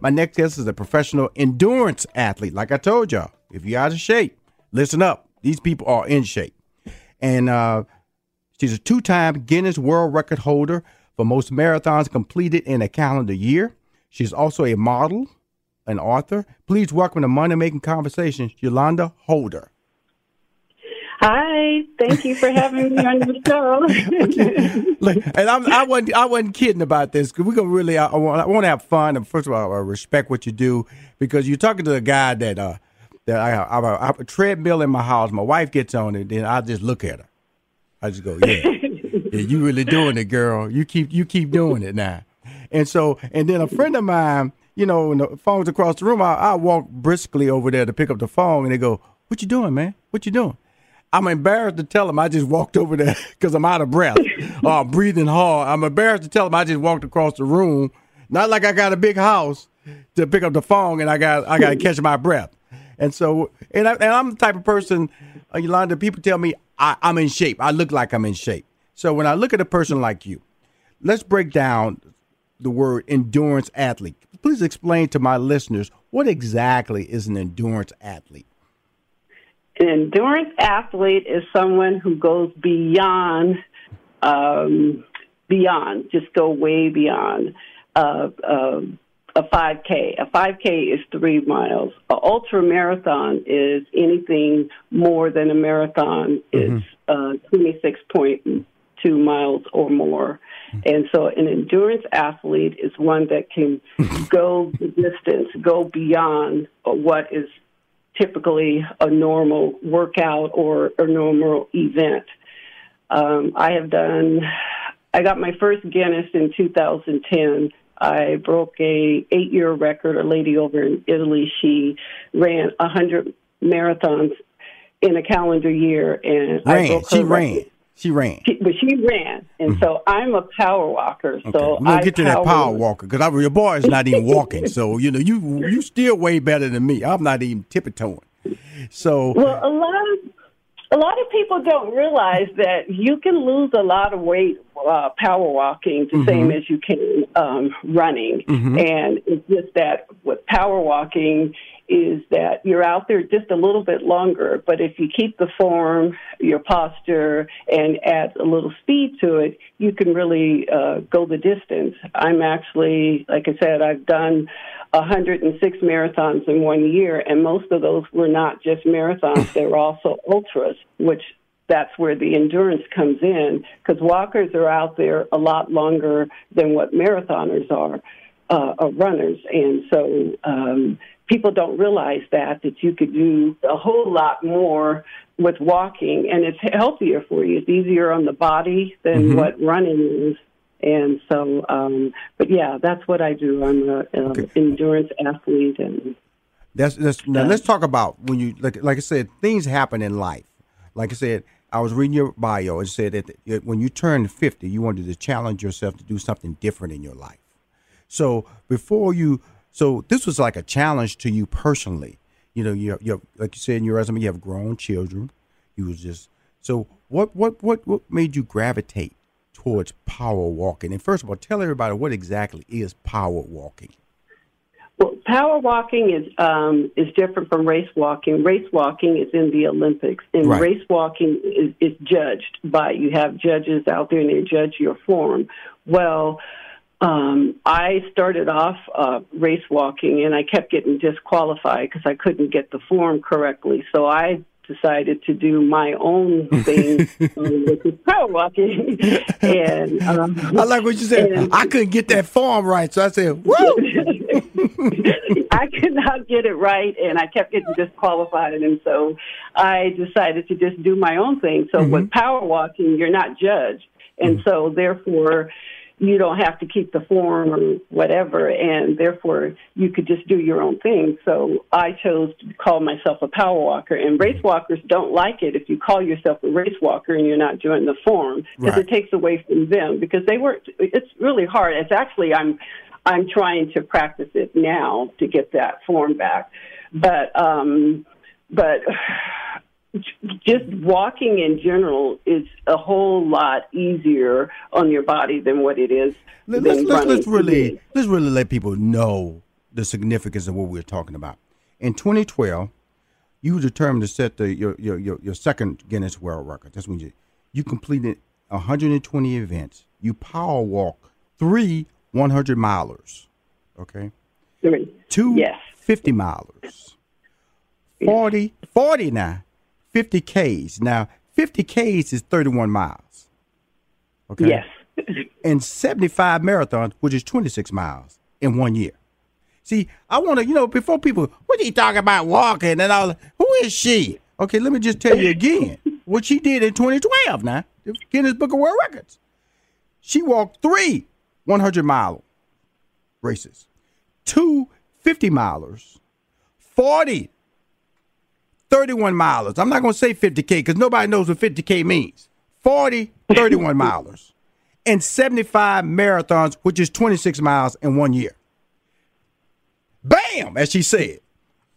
My next guest is a professional endurance athlete. Like I told y'all, if you're out of shape, listen up. These people are in shape. And uh, she's a two time Guinness World Record holder for most marathons completed in a calendar year. She's also a model, an author. Please welcome to Money Making Conversations, Yolanda Holder. Hi, thank you for having me on the show. Look, and I'm, I wasn't, I wasn't kidding about this because we're gonna really, I, I, want, to have fun. And first of all, I respect what you do because you're talking to a guy that, uh, that I, I, I have a treadmill in my house. My wife gets on it, then I just look at her. I just go, yeah, yeah, you really doing it, girl. You keep, you keep doing it now. And so, and then a friend of mine, you know, when the phone's across the room, I, I walk briskly over there to pick up the phone, and they go, "What you doing, man? What you doing?" I'm embarrassed to tell him I just walked over there because I'm out of breath or I'm breathing hard. I'm embarrassed to tell him I just walked across the room. Not like I got a big house to pick up the phone and I got I got to catch my breath. And so, and, I, and I'm the type of person, uh, Yolanda, people tell me I, I'm in shape. I look like I'm in shape. So when I look at a person like you, let's break down the word endurance athlete. Please explain to my listeners what exactly is an endurance athlete. An endurance athlete is someone who goes beyond, um, beyond, just go way beyond uh, uh, a 5K. A 5K is three miles. A ultra marathon is anything more than a marathon. Mm-hmm. It's uh, 26.2 miles or more. And so an endurance athlete is one that can go the distance, go beyond what is typically a normal workout or a normal event. Um, I have done, I got my first Guinness in 2010 I broke a eight year record. A lady over in Italy, she ran a hundred marathons in a calendar year, and I broke her She record. ran. She ran. She, but she ran, and so I'm a power walker. Mm-hmm. Okay. So We're get to that power walk. walker because your boy is not even walking. So you know you you still way better than me. I'm not even tippy-toeing. So Well, a lot of a lot of people don't realize that you can lose a lot of weight uh, power walking the same as you can um, running, and it's just that with power walking is that you're out there just a little bit longer, but if you keep the form, your posture, and add a little speed to it, you can really uh, go the distance. I'm actually, like I said, I've done 106 marathons in one year, and most of those were not just marathons, they were also ultras, which that's where the endurance comes in because walkers are out there a lot longer than what marathoners are, uh, or runners. And so um, people don't realize that, that you could do a whole lot more with walking, and it's healthier for you. It's easier on the body than what running is. And so, um, but yeah, that's what I do. I'm an Okay. endurance athlete, and That's that's now let's talk about when you like like I said things happen in life. Like I said, I was reading your bio. and said that when you turned fifty, you wanted to challenge yourself to do something different in your life. So before you, so this was like a challenge to you personally. You know, you you like you said in your resume, you have grown children. You was just so what what what what made you gravitate towards power walking? And first of all, tell everybody what exactly is power walking. Well, power walking is um, is different from race walking. Race walking is in the Olympics, and Right. race walking is, is judged by you have judges out there and they judge your form. Well, um, I started off uh, race walking, and I kept getting disqualified because I couldn't get the form correctly. So I decided to do my own thing, which is power walking, and um, I like what you said. and- I couldn't get that form right, so I said, "Woo!" I could not get it right, and I kept getting disqualified, and so I decided to just do my own thing. So with power walking, you're not judged, and so therefore you don't have to keep the form or whatever, and therefore you could just do your own thing. So I chose to call myself a power walker, and race walkers don't like it if you call yourself a race walker and you're not doing the form because Right. it takes away from them because they work. It's really hard. It's actually I'm I'm trying to practice it now to get that form back, but um, but just walking in general is a whole lot easier on your body than what it is. Let, us let's, let's really let's really let people know the significance of what we're talking about. In 2012, you determined to set the your your your, your second Guinness World Record. That's when you you completed 120 events. You power walk three 100 milers. Okay, Three. two Yes. 50 milers. 40 40 now 50 Ks. Now 50 Ks is 31 miles. Okay Yes. and 75 marathons, which is 26 miles in one year. See, I want to, you know, before people, what are you talking about walking and all? Who is she? Okay, let me just tell you again what she did in 2012 now, Guinness Book of World Records. She walked three 100 mile races, two 50 milers, 40 31 milers. I'm not going to say 50K because nobody knows what 50K means. 40 31 milers and 75 marathons, which is 26 miles in one year. Bam, as she said.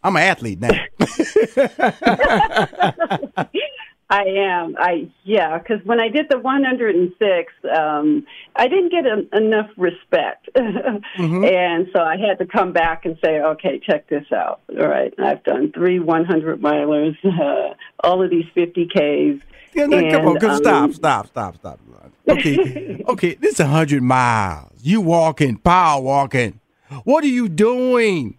I'm an athlete now. I am. I yeah, because when I did the 106, um, I didn't get en- enough respect, and so I had to come back and say, okay, check this out. All right, I've done three 100 milers, uh, all of these 50 Ks. Yeah, no, come on, um, stop, stop, stop, stop. Okay, okay, this is 100 miles. You walking, power walking. What are you doing?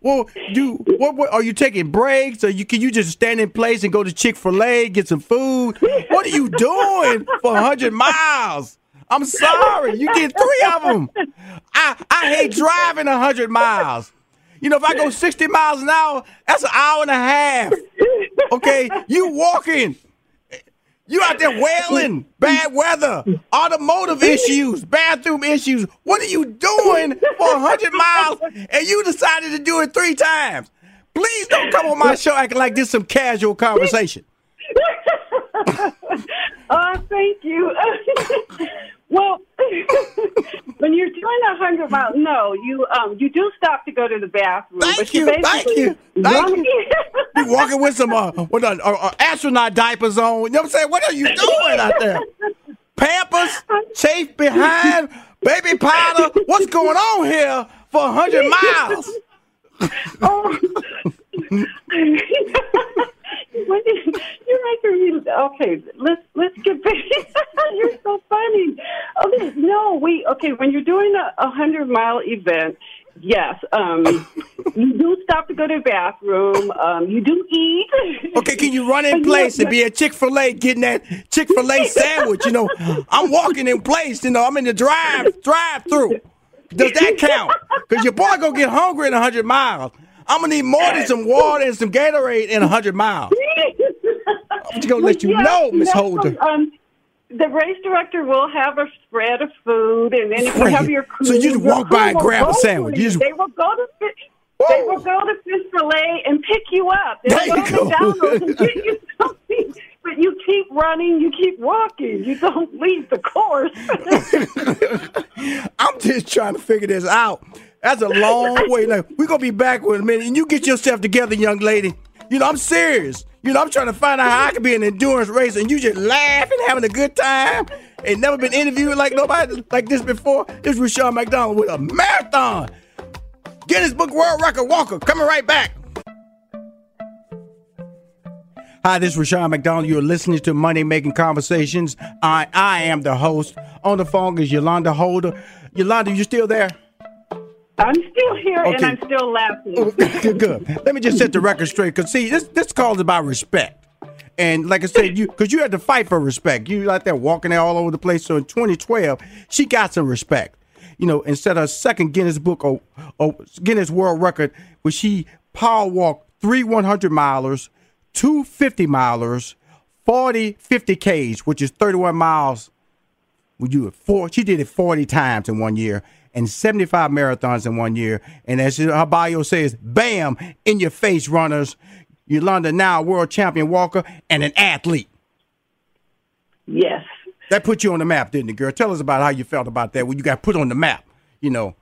Well, do what, what are you taking breaks? Or you can you just stand in place and go to Chick Fil A get some food? What are you doing for hundred miles? I'm sorry, you did three of them. I I hate driving hundred miles. You know, if I go sixty miles an hour, that's an hour and a half. Okay, you walking. You out there wailing, bad weather, automotive issues, bathroom issues. What are you doing for 100 miles and you decided to do it three times? Please don't come on my show acting like this some casual conversation. oh, thank you. well, when you're doing a hundred miles, no, you um you do stop to go to the bathroom. Thank but you, thank you, thank you. You walking with some uh, with uh, uh, uh, astronaut diapers on. You know what I'm saying? What are you doing out there? Pampers, chafe behind, baby powder. What's going on here for a 100 miles? Oh. When did- You're making me okay. Let's let's get back. you're so funny. Okay, no, we okay. When you're doing a, a hundred mile event, yes, um, you do stop to go to the bathroom. Um, you do eat. Okay, can you run in place and be at Chick Fil A getting that Chick Fil A sandwich? You know, I'm walking in place. You know, I'm in the drive drive through. Does that count? Because your boy gonna get hungry in 100 miles. I'm gonna need more than some water and some Gatorade in 100 miles. I'm just gonna let you Yes, know, Miss Holder. Um, the race director will have a spread of food, and then if you have your crew, So you just walk by and grab a sandwich. You just- They will go to fi- they will go to Fish Fillet and pick you up. They'll There you go to go. McDonald's and get you something. But you keep running, you keep walking, you don't leave the course. I'm just trying to figure this out. That's a long way. Like we're gonna be back with a minute, and you get yourself together, young lady. You know, I'm serious. You know, I'm trying to find out how I can be an endurance racer, and you just laughing, having a good time. and never been interviewed like nobody like this before. This is Rushion McDonald with a marathon. Guinness Book World Record Walker coming right back. Hi, this is Rushion McDonald. You're listening to Money Making Conversations. I I am the host. On the phone is Yolanda Holder. Yolanda, you still there? I'm still here and I'm still laughing. Oh, good, good. Let me just set the record straight. Cause see, this this call is about respect, and like I said, you because you had to fight for respect. You out there walking there all over the place. So in 2012, she got some respect. You know, instead of second Guinness Book or, or Guinness World Record, where she power walked three 100 milers, two 50 milers, 40 50 Ks, which is 31 miles would you four? She did it forty times in one year and seventy five marathons in one year. And as her bio says, "Bam in your face, runners." Yolanda now world champion walker and an athlete. Yes. That put you on the map, didn't it, girl? Tell us about how you felt about that when you got put on the map. You know,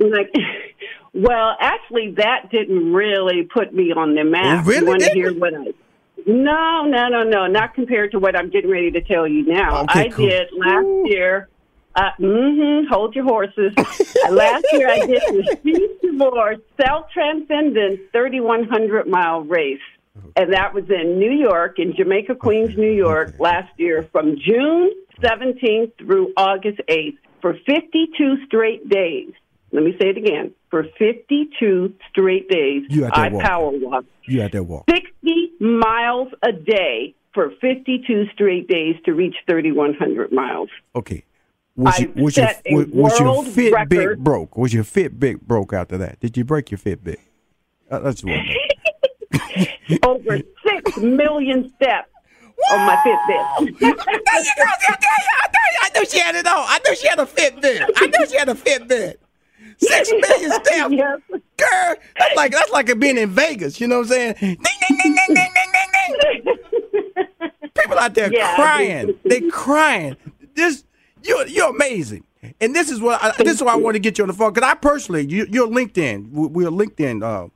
Like, well, actually, that didn't really put me on the map. Oh, really You want to didn't? hear what I? No, no, no, no. Not compared to what I'm getting ready to tell you now. Okay, I cool. did last year. Uh, mm-hmm, hold your horses. Last year, I did the Sri Chinmoy Self Transcendence 3,100 mile race. And that was in New York, in Jamaica, Queens, New York, last year from June 17th through August 8th for 52 straight days. Let me say it again. For 52 straight days, You I walking. power walked you had there walk. 60 miles a day for 52 straight days to reach 3,100 miles. Okay. Was, I your was, your, was, was your Fitbit record. broke? Was your Fitbit broke after that? Did you break your Fitbit? Uh, that's what. Over 6 million steps on my Fitbit. There you go. I tell you, I you, knew she had it on. I knew she had a Fitbit. I knew she had a Fitbit. Six million steps. Yes. Girl, that's like that's like it being in Vegas. You know what I'm saying? Ding ding ding ding ding ding ding ding. People out there Yeah. crying. They crying. This you're you're amazing. And this is what I, this is why I want to get you on the phone because I personally you, you're LinkedIn. We- We're LinkedIn uh,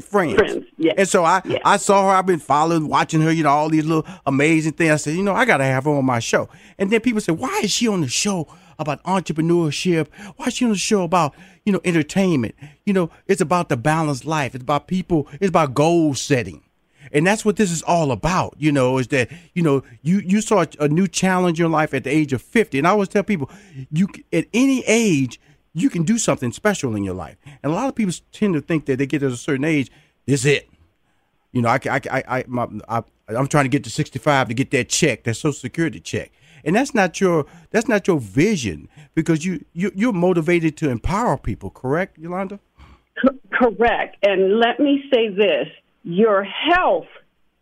friends. Friends, yes. And so I Yes. I saw her. I've been following, watching her. You know all these little amazing things. I said, you know, I got to have her on my show. And then people say, why is she on the show about entrepreneurship? Why is she on the show about you know entertainment? You know, it's about the balanced life. It's about people. It's about goal setting. And that's what this is all about, you know, is that, you know, you, you saw a, new challenge in your life at the age of 50. And I always tell people, you at any age, you can do something special in your life. And a lot of people tend to think that they get to a certain age, this it. You know, I, I, I, I, my, I, I'm trying to get to 65 to get that check, that Social Security check, and that's not your, that's not your vision because you, you, you're motivated to empower people. Correct, Yolanda? Correct. And let me say this your health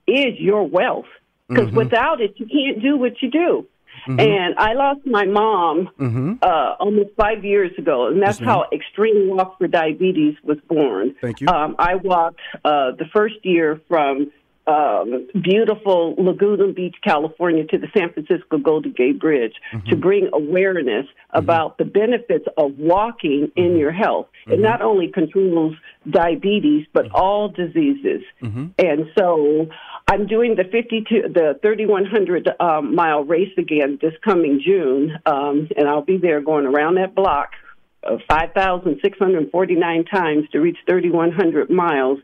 is your wealth. because without it, you can't do what you do. And I lost my mom uh, almost five years ago, and that's Yes, how Extreme Walk for Diabetes was born. Thank you. Um, I walked uh, the first year from um, beautiful Laguna Beach, California, to the San Francisco Golden Gate Bridge to bring awareness about the benefits of walking in your health. It not only controls diabetes, but all diseases. And so I'm doing the 52, the 3100 um, mile race again this coming June, um, and I'll be there going around that block uh, 5,649 times to reach 3,100 miles.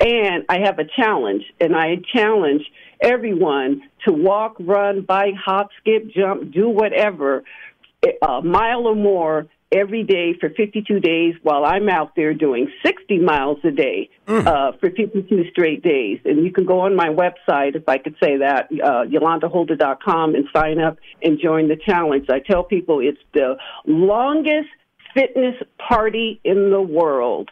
And I have a challenge, and I challenge everyone to walk, run, bike, hop, skip, jump, do whatever, a mile or more every day for 52 days while I'm out there doing 60 miles a day uh, for 52 straight days. And you can go on my website, if I could say that, uh, YolandaHolder.com, and sign up and join the challenge. I tell people it's the longest fitness party in the world.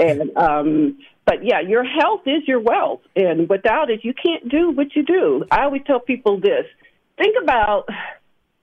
And um, but yeah, your health is your wealth, and without it, you can't do what you do. I always tell people this: think about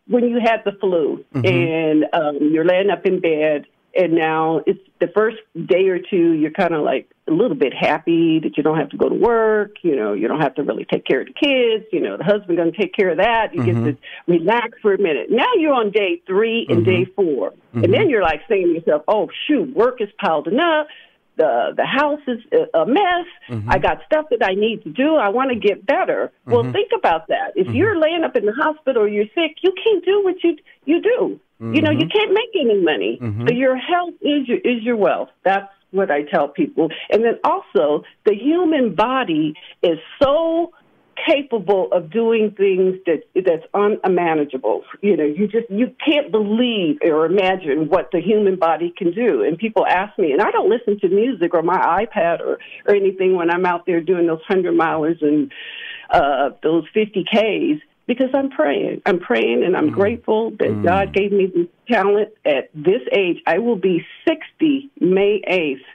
when you had the flu mm-hmm. and um, you're laying up in bed, and now it's the first day or two. You're kind of like a little bit happy that you don't have to go to work. You know, you don't have to really take care of the kids. You know, the husband going to take care of that. You get to mm-hmm. relax for a minute. Now you're on day three and day mm-hmm. 4 and then you're like saying to yourself, "Oh shoot, work is piling up." The the house is a mess. Mm-hmm. I got stuff that I need to do. I want to get better. Well, mm-hmm. think about that. If mm-hmm. you're laying up in the hospital or you're sick, you can't do what you you do. You know, you can't make any money. So your health is your is your wealth. That's what I tell people. And then also, the human body is so capable of doing things that that's unmanageable. You know, you just you can't believe or imagine what the human body can do. And people ask me, and I don't listen to music or my iPad or or anything when I'm out there doing those hundred milers and uh, those fifty Ks because I'm praying. I'm praying, and I'm grateful that God gave me this talent at this age. I will be sixty May eighth,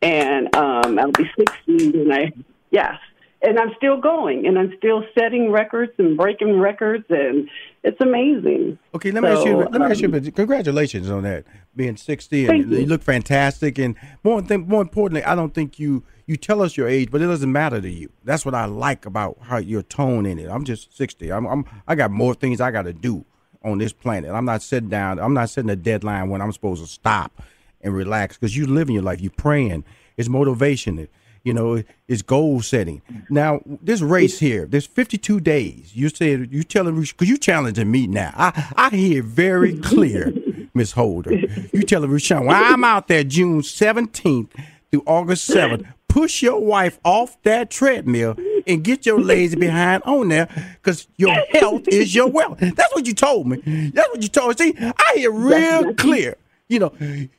and um, I'll be sixty when I yes and I'm still going, and I'm still setting records and breaking records, and it's amazing. Okay, let me ask you. Let me ask you. um, congratulations on that, being sixty, Thank and you. you look fantastic. And more, more importantly, I don't think you you tell us your age, but it doesn't matter to you. That's what I like about how your tone in it. I'm just sixty. I'm, I'm I got more things I got to do on this planet. I'm not sitting down. I'm not setting a deadline when I'm supposed to stop and relax because you living your life. You're praying. It's motivation. You know, it's goal setting. Now, this race here, there's 52 days. You said you telling because you challenging me now. I I hear very clear, Miss Holder. You telling Rushion, when I'm out there June 17th through August 7th, push your wife off that treadmill and get your lazy behind on there because your health is your wealth. That's what you told me. That's what you told me. See, I hear real clear. You know,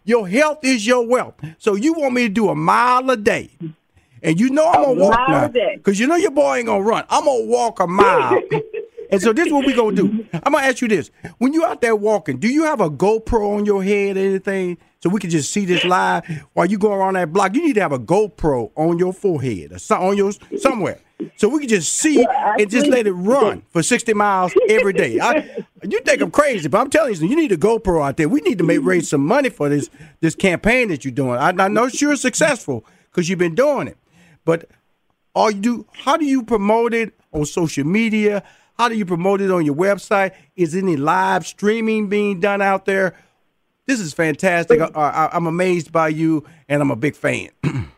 your health is your wealth. So you want me to do a mile a day. And you know I'm gonna walk mile now. Because you know your boy ain't gonna run. I'm gonna walk a mile. and so this is what we gonna do. I'm gonna ask you this. When you out there walking, do you have a GoPro on your head or anything? So we can just see this live while you go around that block. You need to have a GoPro on your forehead or some, on your somewhere. So we can just see Well, and just let it run for 60 miles every day. I, you think I'm crazy, but I'm telling you, you need a GoPro out there. We need to make raise some money for this this campaign that you're doing. I, I know you're successful because you've been doing it, but are you how do you promote it on social media? How do you promote it on your website? Is any live streaming being done out there? This is fantastic. I, I'm amazed by you, and I'm a big fan.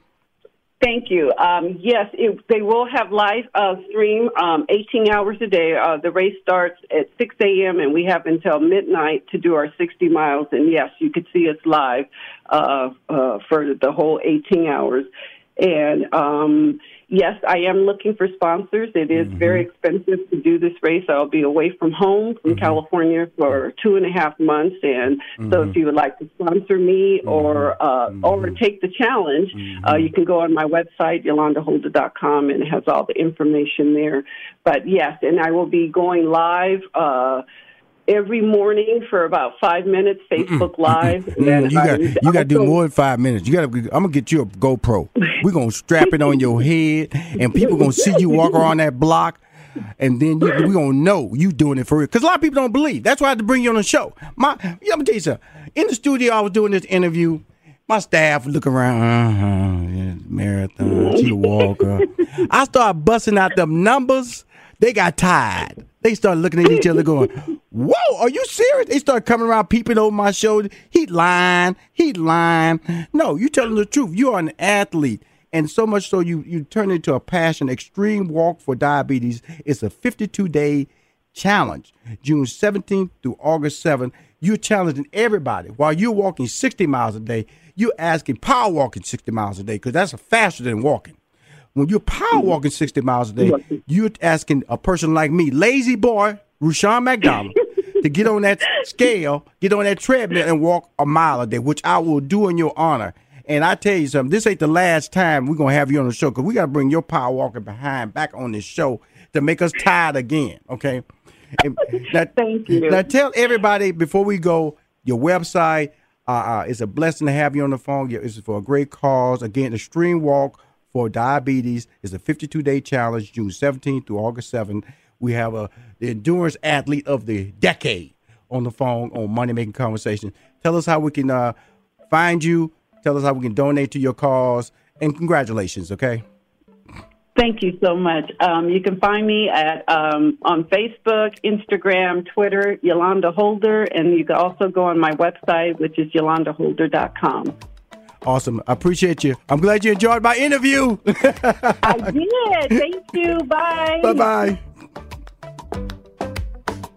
Thank you. Um, yes, it, they will have live uh, stream um, 18 hours a day. Uh, the race starts at 6 a.m. and we have until midnight to do our 60 miles. And yes, you could see us live uh, uh, for the whole 18 hours. And um, yes, I am looking for sponsors. It is very expensive to do this race. I'll be away from home from California for two and a half months, and so if you would like to sponsor me or uh, or take the challenge, uh, you can go on my website yolandaholder.com and it has all the information there. But yes, and I will be going live. Uh, Every morning for about five minutes, Facebook Live. Mm, And you got you got to do more than five minutes. You got to. I'm gonna get you a GoPro. We're gonna strap it on your head, and people gonna see you walk around that block. and then you, we gonna know you doing it for real. Because a lot of people don't believe. That's why I had to bring you on the show. My, yeah, let me tell you something. In the studio, I was doing this interview. My staff look around. Uh-huh, yeah, marathon, she walker. I started busting out them numbers. They got tired. They started looking at each other, going, "Whoa, are you serious?" They start coming around, peeping over my shoulder. He lying. He lying. No, you telling the truth. You are an athlete and so much so you you turn it into a passion. Extreme Walk for Diabetes It's a 52 day challenge, June 17th through August 7th. You're challenging everybody while you're walking 60 miles a day. You're asking power walking 60 miles a day because that's faster than walking. When you're power walking 60 miles a day, you're asking a person like me, lazy boy, Rushion McDonald, to get on that scale, get on that treadmill, and walk a mile a day, which I will do in your honor. And I tell you something, this ain't the last time we're gonna have you on the show because we gotta bring your power walking behind back on this show to make us tired again. Okay. And now, Thank you. Now tell everybody before we go your website. Uh, uh, it's a blessing to have you on the phone. It's for a great cause. Again, the Extreme Walk for Diabetes is a 52 day challenge, June 17th through August 7th. We have a the endurance athlete of the decade on the phone on Money Making Conversation. Tell us how we can uh, find you, Tell us how we can donate to your cause. And congratulations, okay? Thank you so much. Um, you can find me at um, on Facebook, Instagram, Twitter, Yolanda Holder, and you can also go on my website, which is yolandaholder.com. Awesome. I appreciate you. I'm glad you enjoyed my interview. I did. Thank you. Bye. Bye bye.